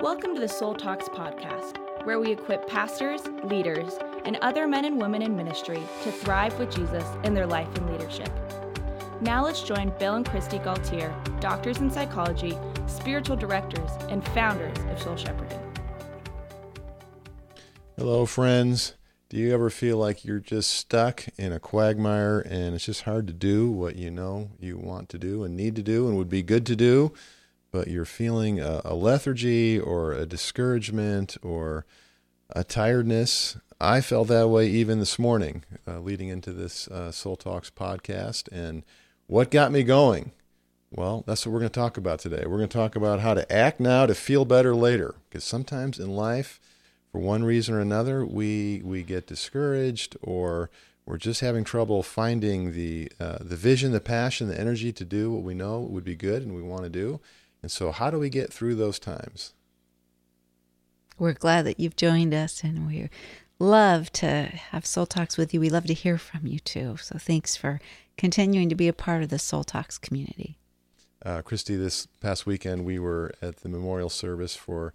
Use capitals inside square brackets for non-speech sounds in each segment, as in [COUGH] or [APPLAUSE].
Welcome to the Soul Talks podcast, where we equip pastors, leaders, and other men and women in ministry to thrive with Jesus in their life and leadership. Now let's join Bill and Kristi Gaultiere, doctors in psychology, spiritual directors, and founders of Soul Shepherding. Hello, friends. Do you ever feel like you're just stuck in a quagmire and it's just hard to do what you know you want to do and need to do and would be good to do, but you're feeling a, a lethargy or a discouragement or a tiredness? I felt that way even this morning, uh, leading into this uh, Soul Talks podcast. And what got me going? Well, that's what we're going to talk about today. We're going to talk about how to act now to feel better later. Because sometimes in life, for one reason or another, we we get discouraged or we're just having trouble finding the uh, the vision, the passion, the energy to do what we know would be good and we want to do. And so, how do we get through those times? We're glad that you've joined us, and we love to have Soul Talks with you. We love to hear from you too. So, thanks for continuing to be a part of the Soul Talks community. Uh, Kristi, this past weekend we were at the memorial service for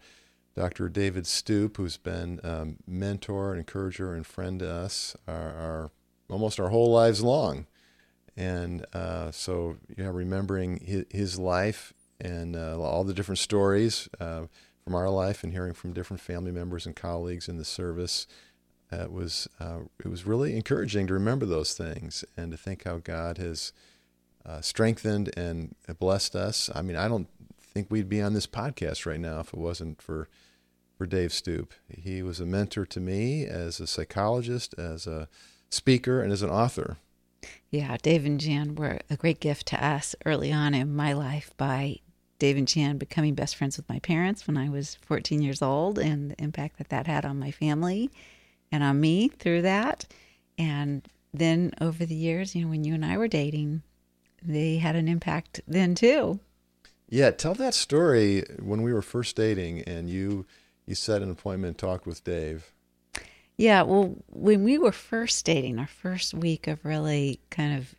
Dr. David Stoop, who's been um, mentor, encourager, and friend to us our, our almost our whole lives long. And uh, so, know, remembering his, his life and uh, all the different stories uh, from our life and hearing from different family members and colleagues in the service, uh, it was uh, it was really encouraging to remember those things and to think how God has uh, strengthened and blessed us. I mean, I don't think we'd be on this podcast right now if it wasn't for for Dave Stoop. He was a mentor to me as a psychologist, as a speaker, and as an author. Yeah, Dave and Jan were a great gift to us early on in my life by Dave and Jan becoming best friends with my parents when I was 14 years old and the impact that that had on my family and on me through that. And then over the years, you know, when you and I were dating, they had an impact then too. Yeah, tell that story when we were first dating and you you set an appointment, and talked with Dave. Yeah, well, when we were first dating, our first week of really kind of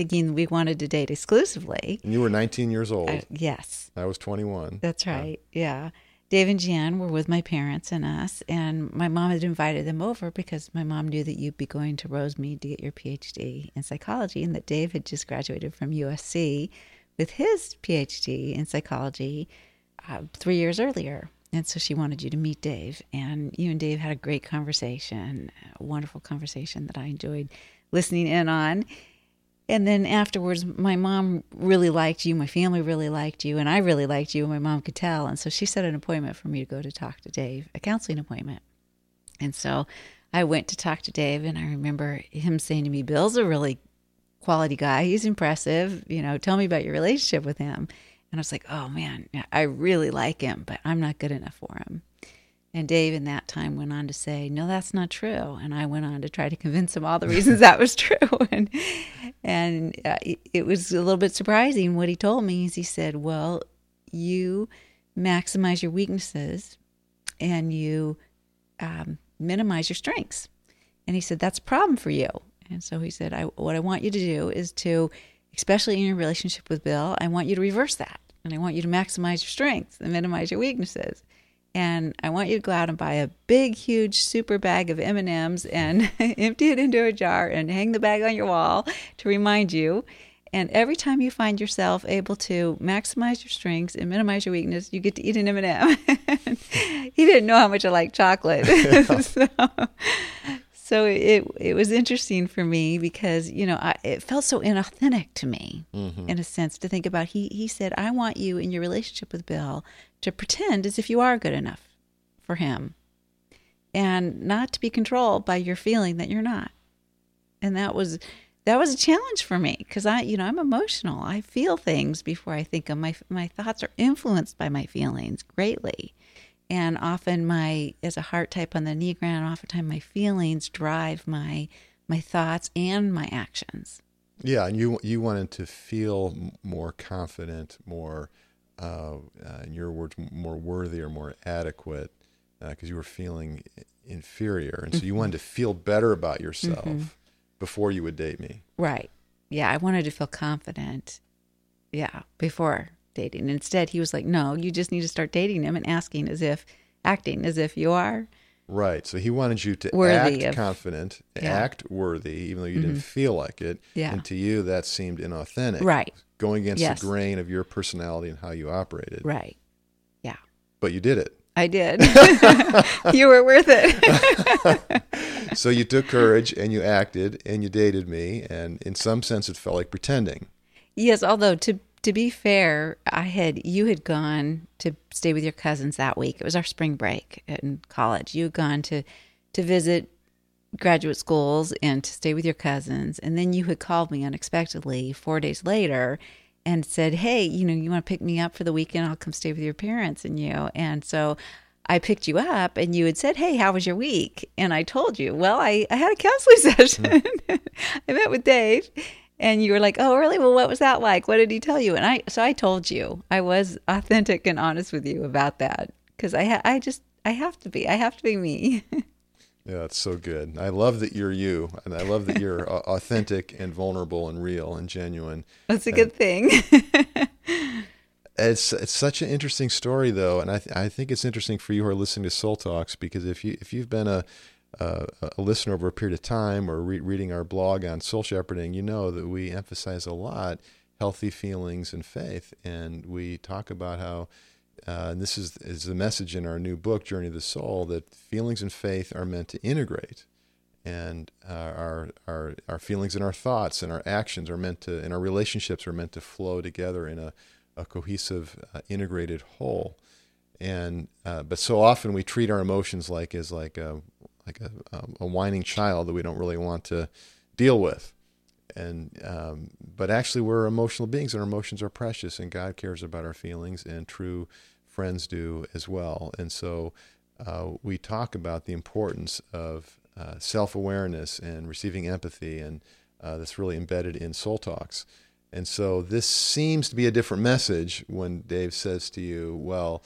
thinking we wanted to date exclusively. And you were 19 years old. Yes. I was 21. That's right. Yeah. Dave and Jan were with my parents and us, and my mom had invited them over because my mom knew that you'd be going to Rosemead to get your PhD in psychology, and that Dave had just graduated from USC with his PhD in psychology uh, three years earlier. And so she wanted you to meet Dave, and you and Dave had a great conversation, a wonderful conversation that I enjoyed listening in on. And then afterwards, my mom really liked you, my family really liked you, and I really liked you, and my mom could tell. And so she set an appointment for me to go to talk to Dave, a counseling appointment. And so I went to talk to Dave, and I remember him saying to me, Bill's a really quality guy. He's impressive. You know, tell me about your relationship with him. And I was like, oh man, I really like him, but I'm not good enough for him. And Dave, in that time, went on to say, "No, that's not true." And I went on to try to convince him all the reasons that was true. [LAUGHS] and and uh, it was a little bit surprising what he told me. Is he said, "Well, you maximize your weaknesses, and you um, minimize your strengths." And he said, "That's a problem for you." And so he said, I, "What I want you to do is to, especially in your relationship with Bill, I want you to reverse that, and I want you to maximize your strengths and minimize your weaknesses." And I want you to go out and buy a big, huge, super bag of M and M's and [LAUGHS] empty it into a jar and hang the bag on your wall to remind you. And every time you find yourself able to maximize your strengths and minimize your weakness, you get to eat an M and M. [LAUGHS] He didn't know how much I like chocolate, [LAUGHS] so, so, it it was interesting for me because you know I, it felt so inauthentic to me mm-hmm. in a sense to think about. He he said, "I want you in your relationship with Bill to pretend as if you are good enough for him and not to be controlled by your feeling that you're not. And that was that was a challenge for me because I, you know, I'm emotional. I feel things before I think them. My my thoughts are influenced by my feelings greatly. And often my as a heart type on the Enneagram, oftentimes my feelings drive my my thoughts and my actions. Yeah, and you you wanted to feel more confident, more uh, uh, in your words, more worthy or more adequate because uh, you were feeling inferior. And so you wanted to feel better about yourself mm-hmm. before you would date me. Right. Yeah. I wanted to feel confident. Yeah. Before dating. Instead, he was like, no, you just need to start dating him and asking as if, acting as if you are. Right. So he wanted you to act of- confident, Yeah. act worthy, even though you didn't mm-hmm. feel like it. Yeah. And to you, that seemed inauthentic. Right. Going against Yes. the grain of your personality and how you operated. Right. Yeah. But you did it. I did. [LAUGHS] [LAUGHS] you were worth it. [LAUGHS] so you took courage and you acted and you dated me. And in some sense, it felt like pretending. yes, although to to be fair, I had you had gone to stay with your cousins that week. It was our spring break in college. You had gone to to visit graduate schools and to stay with your cousins, and then you had called me unexpectedly four days later and said, "Hey, you know, you want to pick me up for the weekend? I'll come stay with your parents and you." And so I picked you up, and you had said, "Hey, how was your week?" And I told you, "Well, I, I had a counseling [LAUGHS] session. I met with Dave." And you were like, "Oh, really? Well, what was that like? What did he tell you?" And I, so I told you, I was authentic and honest with you about that because I, ha- I just, I have to be, I have to be me. [LAUGHS] Yeah, it's so good. I love that you're you, and I love that you're [LAUGHS] authentic and vulnerable and real and genuine. That's a good thing. [LAUGHS] It's it's such an interesting story though, and I th- I think it's interesting for you who are listening to Soul Talks because if you if you've been a a, a listener over a period of time or re- reading our blog on soul shepherding, you know that we emphasize a lot healthy feelings and faith, and we talk about how. Uh, and this is is the message in our new book, Journey of the Soul, that feelings and faith are meant to integrate, and uh, our our our feelings and our thoughts and our actions are meant to, and our relationships are meant to flow together in a a cohesive, uh, integrated whole. And uh, but so often we treat our emotions like as like a like a, um, a whining child that we don't really want to deal with. And um, but actually we're emotional beings and our emotions are precious and God cares about our feelings and true friends do as well. And so uh, we talk about the importance of uh, self-awareness and receiving empathy and uh, that's really embedded in soul talks. And so this seems to be a different message when Dave says to you, well,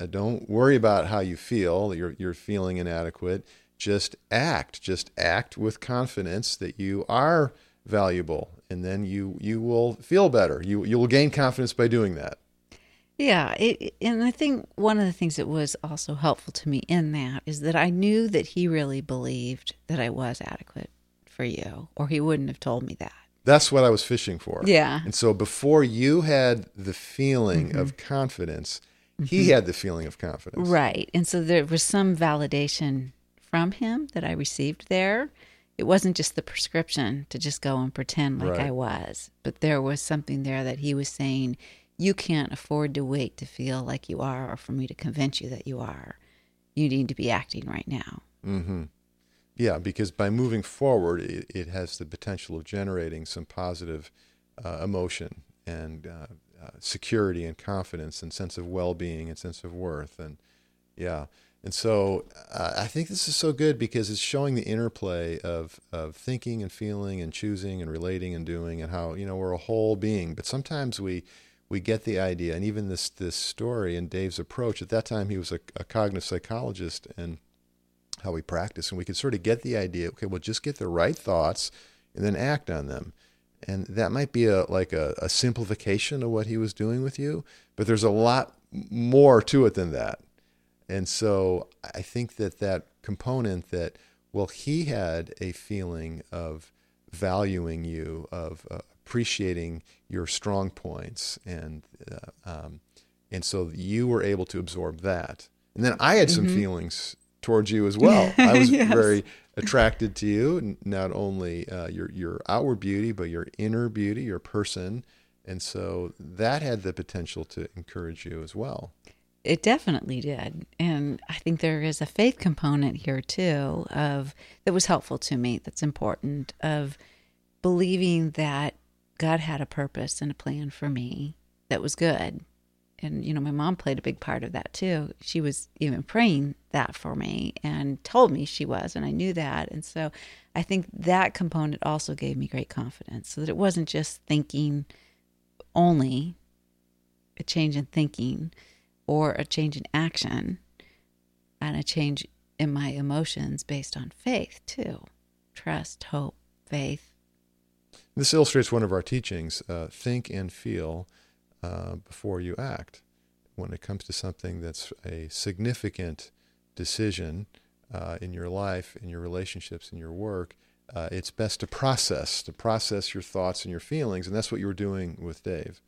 uh, don't worry about how you feel, you're, you're feeling inadequate. Just act. Just act with confidence that you are valuable. And then you, you will feel better. You, you will gain confidence by doing that. Yeah, it, and I think one of the things that was also helpful to me in that is that I knew that he really believed that I was adequate for you, or he wouldn't have told me that. That's what I was fishing for. Yeah. And so before you had the feeling mm-hmm. of confidence, he mm-hmm. had the feeling of confidence. Right. And so there was some validation from him that I received there. It wasn't just the prescription to just go and pretend like Right. I was, but there was something there that he was saying, you can't afford to wait to feel like you are or for me to convince you that you are. You need to be acting right now. Mm-hmm. Yeah, because by moving forward, it, it has the potential of generating some positive uh, emotion and uh, uh, security and confidence and sense of well-being and sense of worth and yeah. And so uh, I think this is so good because it's showing the interplay of of thinking and feeling and choosing and relating and doing and how you know we're a whole being. But sometimes we we get the idea, and even this this story and Dave's approach. At that time, he was a, a cognitive psychologist and how we practice, and we could sort of get the idea. Okay, well, just get the right thoughts and then act on them, and that might be a like a, a simplification of what he was doing with you. But there's a lot more to it than that, and so I think that that component that well, he had a feeling of valuing you, of uh, appreciating your strong points, and uh, um, and so you were able to absorb that. And then I had some feelings towards you as well. [LAUGHS] I was Yes. very attracted to you, not only uh, your your outward beauty, but your inner beauty, your person. And so that had the potential to encourage you as well. It definitely did. And I think there is a faith component here too of that was helpful to me that's important of believing that God had a purpose and a plan for me that was good. And you know, my mom played a big part of that too. She was even praying that for me and told me she was and I knew that. And so I think that component also gave me great confidence so that it wasn't just thinking only a change in thinking or a change in action and a change in my emotions based on faith too trust hope faith This illustrates one of our teachings: uh, think and feel uh, before you act. When it comes to something that's a significant decision uh, in your life, in your relationships, in your work, uh, it's best to process, to process your thoughts and your feelings. And that's what you were doing with Dave.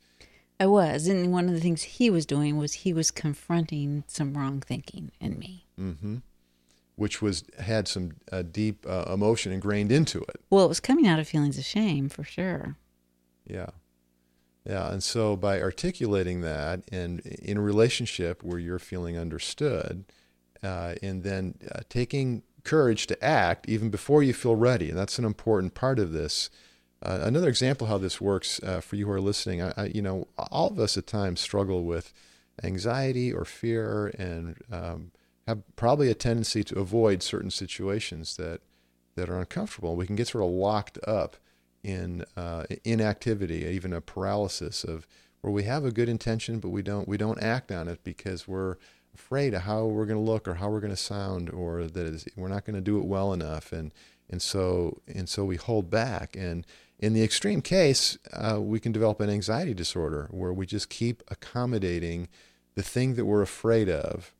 I was. And one of the things he was doing was he was confronting some wrong thinking in me. Mm-hmm. Which was had some uh, deep uh, emotion ingrained into it. Well, it was coming out of feelings of shame for sure. Yeah. Yeah. And so by articulating that and in a relationship where you're feeling understood, uh, and then uh, taking courage to act even before you feel ready. And that's an important part of this. Uh, another example how this works uh, for you who are listening, I, I, you know, all of us at times struggle with anxiety or fear and um, have probably a tendency to avoid certain situations that, that are uncomfortable. We can get sort of locked up in uh, inactivity, even a paralysis of where we have a good intention, but we don't we don't act on it because we're afraid of how we're going to look or how we're going to sound or that we're not going to do it well enough and and so and so we hold back and in the extreme case uh, we can develop an anxiety disorder where we just keep accommodating the thing that we're afraid of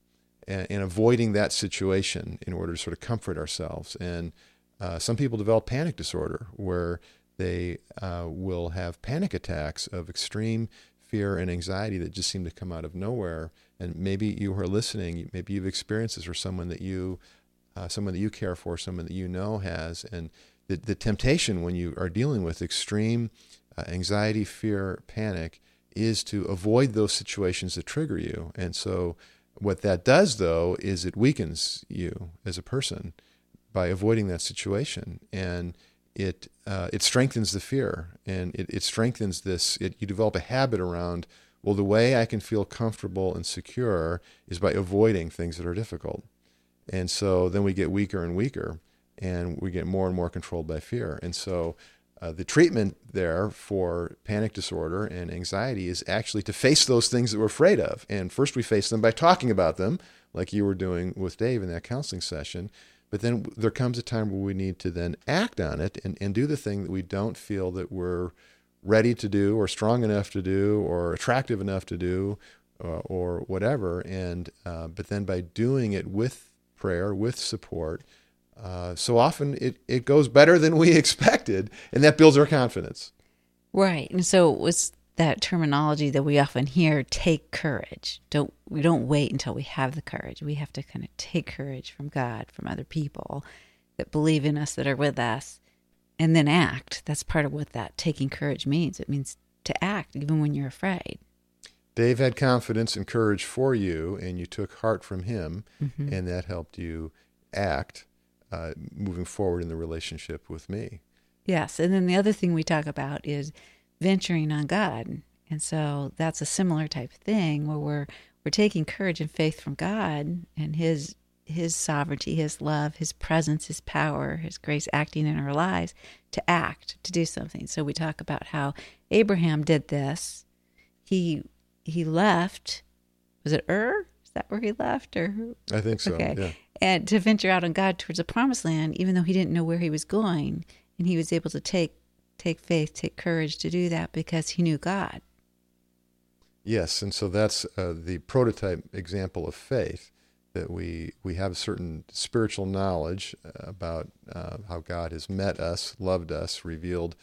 and, and avoiding that situation in order to sort of comfort ourselves. And uh, some people develop panic disorder where they uh, will have panic attacks of extreme fear and anxiety that just seem to come out of nowhere. And maybe you are listening, maybe you've experienced this or someone that you, uh, someone that you care for, someone that you know has, and the, the temptation when you are dealing with extreme uh, anxiety, fear, panic is to avoid those situations that trigger you. And so, what that does though is it weakens you as a person by avoiding that situation, and it uh, it strengthens the fear, and it, it strengthens this. It, you develop a habit around well, the way I can feel comfortable and secure is by avoiding things that are difficult. And so then we get weaker and weaker, and we get more and more controlled by fear. And so uh, the treatment there for panic disorder and anxiety is actually to face those things that we're afraid of. And first, we face them by talking about them, like you were doing with Dave in that counseling session. But then there comes a time where we need to then act on it and, and do the thing that we don't feel that we're ready to do or strong enough to do or attractive enough to do uh, or whatever and uh, but then by doing it with prayer with support uh, so often it, it goes better than we [LAUGHS] expected and that builds our confidence right and so it was that terminology that we often hear take courage don't we don't wait until we have the courage we have to kind of take courage from god from other people that believe in us that are with us and then act. That's part of what that taking courage means. It means to act even when you're afraid. Dave had confidence and courage for you, and you took heart from him, mm-hmm. and that helped you act uh, moving forward in the relationship with me. Yes. And then the other thing we talk about is venturing on God. And so that's a similar type of thing where we're we're taking courage and faith from God and his his sovereignty, his love, his presence, his power, his grace acting in our lives to act, to do something. So we talk about how Abraham did this. He he left. Was it Ur? Is that where he left? Or I think so. Okay. Yeah. And to venture out on God towards the promised land, even though he didn't know where he was going, and he was able to take take faith, take courage to do that because he knew God. Yes, and so that's uh, the prototype example of faith that we we have certain spiritual knowledge about uh, how God has met us, loved us, revealed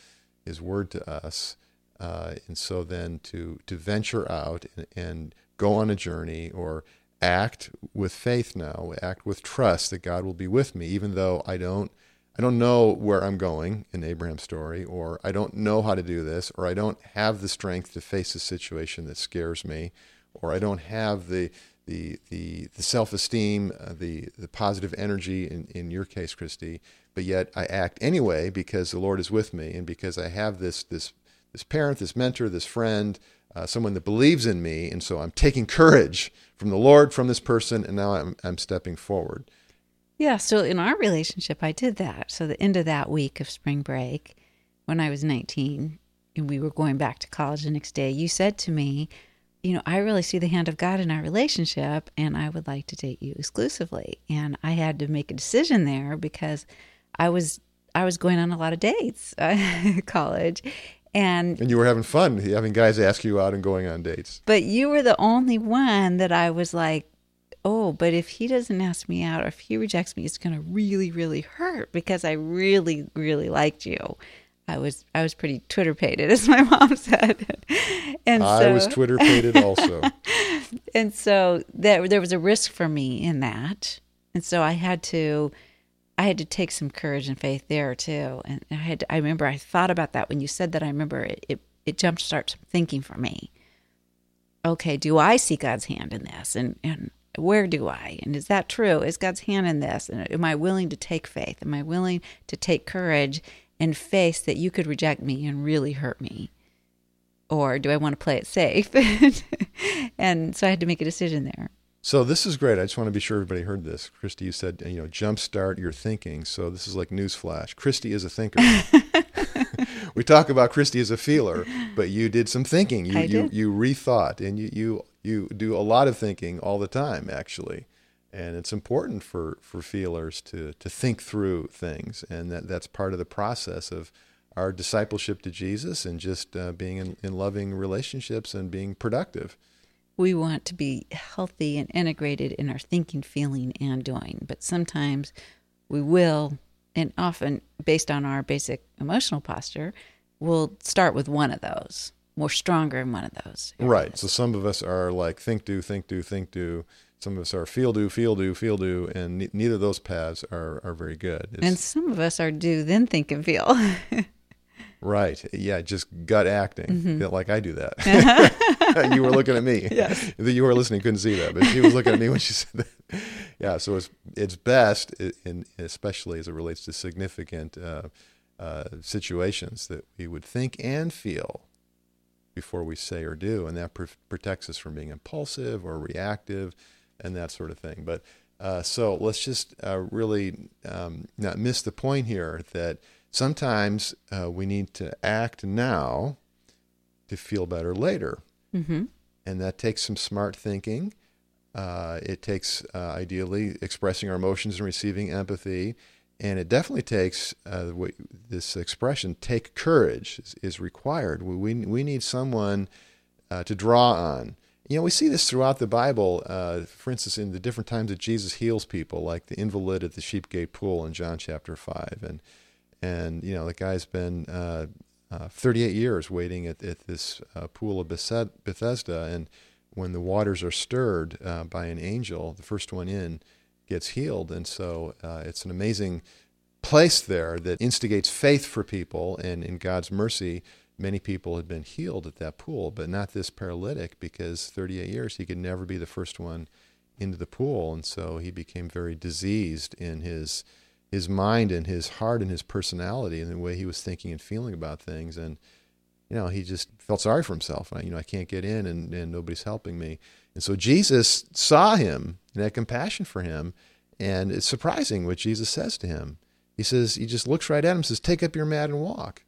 His Word to us, uh, and so then to to venture out and, and, go on a journey or act with faith now, act with trust that God will be with me, even though I don't. I don't know where I'm going in Abraham's story, or I don't know how to do this, or I don't have the strength to face a situation that scares me, or I don't have the the the, the self esteem, uh, the the positive energy in, in your case, Kristi. But yet I act anyway because the Lord is with me, and because I have this this this parent, this mentor, this friend, uh, someone that believes in me, and so I'm taking courage from the Lord, from this person, and now I'm I'm stepping forward. Yeah. So in our relationship, I did that. So the end of that week of spring break, when I was 19, and we were going back to college the next day, you said to me you know, I really see the hand of God in our relationship and I would like to date you exclusively. And I had to make a decision there because I was I was going on a lot of dates at [LAUGHS] college And And you were having fun having guys ask you out and going on dates. but you were the only one that I was like, oh, but if he doesn't ask me out or if he rejects me, it's going to really, really hurt because I really, really liked you. I was I was pretty Twitter pated, [LAUGHS] as my mom said, and I so was Twitter pated also. [LAUGHS] and so there there was a risk for me in that, and so I had to I had to take some courage and faith there too. And I had to, I remember I thought about that when you said that. I remember it it, it jumped starts thinking for me. Okay, do I see God's hand in this, and and where do I? And is that true? Is God's hand in this? And am I willing to take faith? Am I willing to take courage and face that you could reject me and really hurt me? Or do I want to play it safe? [LAUGHS] and so I had to make a decision there. So this is great. I just want to be sure everybody heard this. Kristi, you said you know jumpstart your thinking. So this is like newsflash. Kristi is a thinker. [LAUGHS] we talk about Kristi as a feeler, but you did some thinking. You I you did. you rethought, and you you you do a lot of thinking all the time, actually. And it's important for for feelers to to think through things, and that that's part of the process of our discipleship to Jesus and just uh, being in, in loving relationships and being productive. We want to be healthy and integrated in our thinking, feeling, and doing. But sometimes we will, and often based on our basic emotional posture, we'll start with one of those. We're stronger in one of those. Right. So some of us are like think do, think do, think do. Some of us are feel do, feel do, feel do, and ne- neither of those paths are, are very good. It's- And some of us are do, then think and feel. [LAUGHS] right. Yeah, just gut acting. Yeah, Like I do that. [LAUGHS] [LAUGHS] you were looking at me. Yes. [LAUGHS] You were listening, couldn't see that, but she was looking at me when she said that. Yeah. So it's it's best, in, especially as it relates to significant uh, uh, situations, that we would think and feel before we say or do, and that pr- protects us from being impulsive or reactive, and that sort of thing. But uh, so let's just uh, really um, not miss the point here that sometimes uh, we need to act now to feel better later, hmm and that takes some smart thinking. Uh, it takes uh, ideally expressing our emotions and receiving empathy, and it definitely takes uh, what, this expression "take courage" is, is required. We, we we need someone uh, to draw on. You know, we see this throughout the Bible. Uh, for instance, in the different times that Jesus heals people, like the invalid at the sheep gate pool in John chapter five, and and you know the guy's been uh, uh, 38 years waiting at, at this uh, pool of Bethesda, and when the waters are stirred uh, by an angel, the first one in gets healed, and so uh, it's an amazing place there that instigates faith for people, and in God's mercy, many people had been healed at that pool, but not this paralytic because 38 years he could never be the first one into the pool, and so he became very diseased in his his mind and his heart and his personality and the way he was thinking and feeling about things. And you know he just felt sorry for himself. You know i can't get in and, and nobody's helping me. And so jesus saw him and had compassion for him. And it's surprising what jesus says to him. He says he just looks right at him and says take up your mat and walk.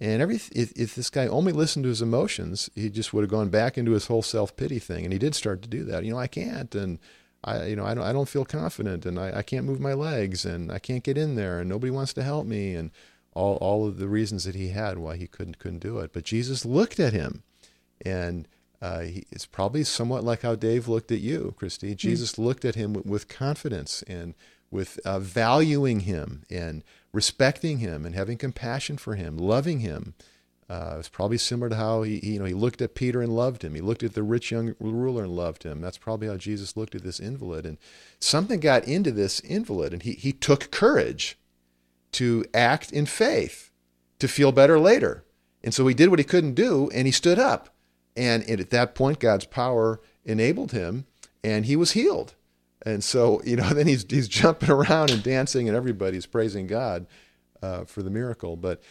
And every if, if this guy only listened to his emotions he just would have gone back into his whole self-pity thing. And he did start to do that. You know i can't. And I, you know, I don't, I don't feel confident, and I, I can't move my legs, and I can't get in there, and nobody wants to help me, and all, all of the reasons that he had why he couldn't, couldn't do it. But Jesus looked at him, and uh, he, it's probably somewhat like how Dave looked at you, Kristi. Jesus looked at him with, with confidence and with uh, valuing him and respecting him and having compassion for him, loving him. Uh, it's probably similar to how he, he, you know, he looked at Peter and loved him. He looked at the rich young ruler and loved him. That's probably how Jesus looked at this invalid. And something got into this invalid, and he, he took courage to act in faith to feel better later. And so he did what he couldn't do, and he stood up. And, and at that point, God's power enabled him, and he was healed. And so, you know, [LAUGHS] then he's he's jumping around and dancing, and everybody's praising God uh, for the miracle. But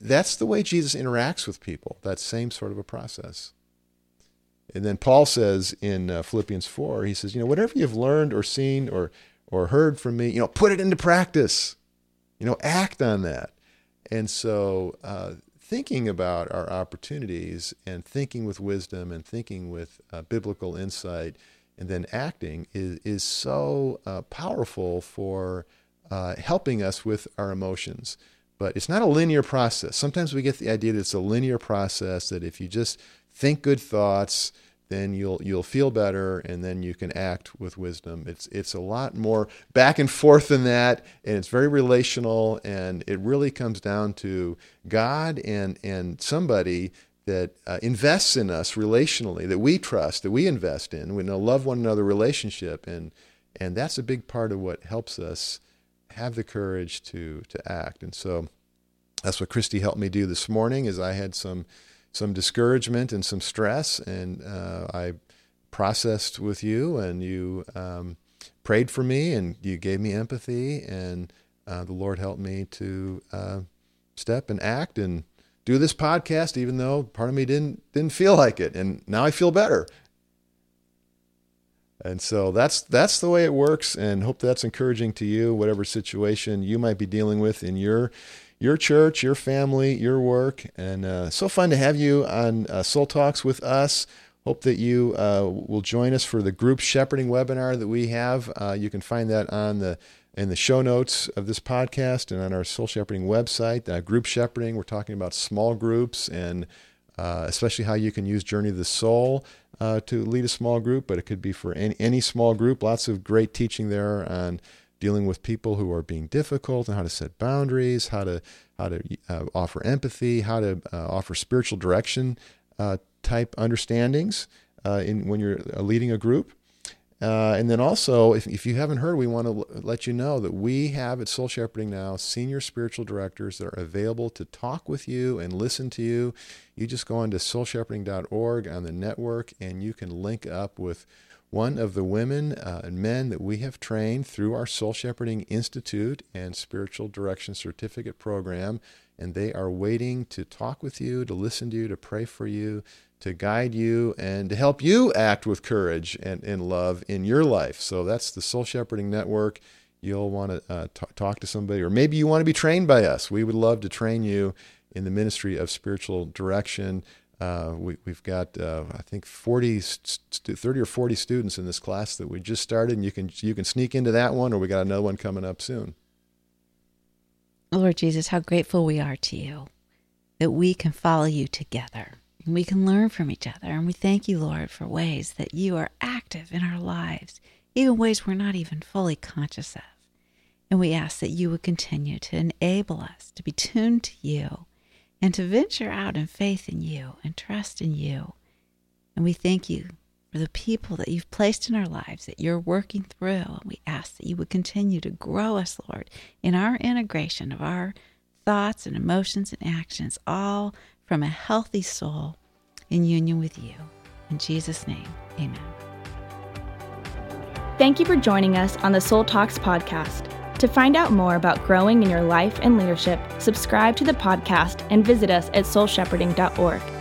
that's the way Jesus interacts with people. That same sort of a process. And then Paul says in uh, Philippians four, he says, you know, whatever you've learned or seen or or heard from me, you know, put it into practice. You know, act on that. And so, uh, thinking about our opportunities and thinking with wisdom and thinking with uh, biblical insight and then acting is, is so uh, powerful for uh, helping us with our emotions. but it's not a linear process. Sometimes we get the idea that it's a linear process that if you just think good thoughts, then you'll you'll feel better and then you can act with wisdom. It's it's a lot more back and forth than that and it's very relational and it really comes down to God and and somebody that uh, invests in us relationally that we trust that we invest in we know love one another relationship and and that's a big part of what helps us have the courage to to act and so that's what Kristi helped me do this morning is I had some some discouragement and some stress, and uh, I processed with you, and you um, prayed for me, and you gave me empathy, and uh, the Lord helped me to uh, step and act and do this podcast, even though part of me didn't didn't feel like it, and now I feel better. And so that's that's the way it works, and hope that's encouraging to you, whatever situation you might be dealing with in your your church, your family, your work. And uh, so fun to have you on uh, Soul Talks with us. Hope that you uh, will join us for the group shepherding webinar that we have. Uh, you can find that on the in the show notes of this podcast and on our Soul Shepherding website. Uh, group shepherding, we're talking about small groups and uh, especially how you can use Journey of the Soul to lead a small group, but it could be for any, any small group. Lots of great teaching there on dealing with people who are being difficult and how to set boundaries, how to how to uh, offer empathy, how to uh, offer spiritual direction uh, type understandings uh, in when you're uh, leading a group. Uh, and then also, if, if you haven't heard, we want to l- let you know that we have at Soul Shepherding now senior spiritual directors that are available to talk with you and listen to you. You just go on to soulshepherding.org on the network and you can link up with one of the women uh, and men that we have trained through our Soul Shepherding Institute and Spiritual Direction Certificate Program. And they are waiting to talk with you, to listen to you, to pray for you, to guide you, and to help you act with courage and, and love in your life. So that's the Soul Shepherding Network. You'll want to uh, t- talk to somebody, or maybe you want to be trained by us. We would love to train you in the ministry of spiritual direction. Uh, we, have got, uh, I think, 40, st- 30 or 40 students in this class that we just started, and you can you can sneak into that one, or we got another one coming up soon. Lord Jesus, how grateful we are to you that we can follow you together. And we can learn from each other. And we thank you, Lord, for ways that you are active in our lives, even ways we're not even fully conscious of. And we ask that you would continue to enable us to be tuned to you and to venture out in faith in you and trust in you. And we thank you for the people that you've placed in our lives that you're working through. And we ask that you would continue to grow us, Lord, in our integration of our thoughts and emotions and actions, all from a healthy soul in union with you. In Jesus' name, amen. Thank you for joining us on the Soul Talks podcast. To find out more about growing in your life and leadership, subscribe to the podcast and visit us at soulshepherding.org.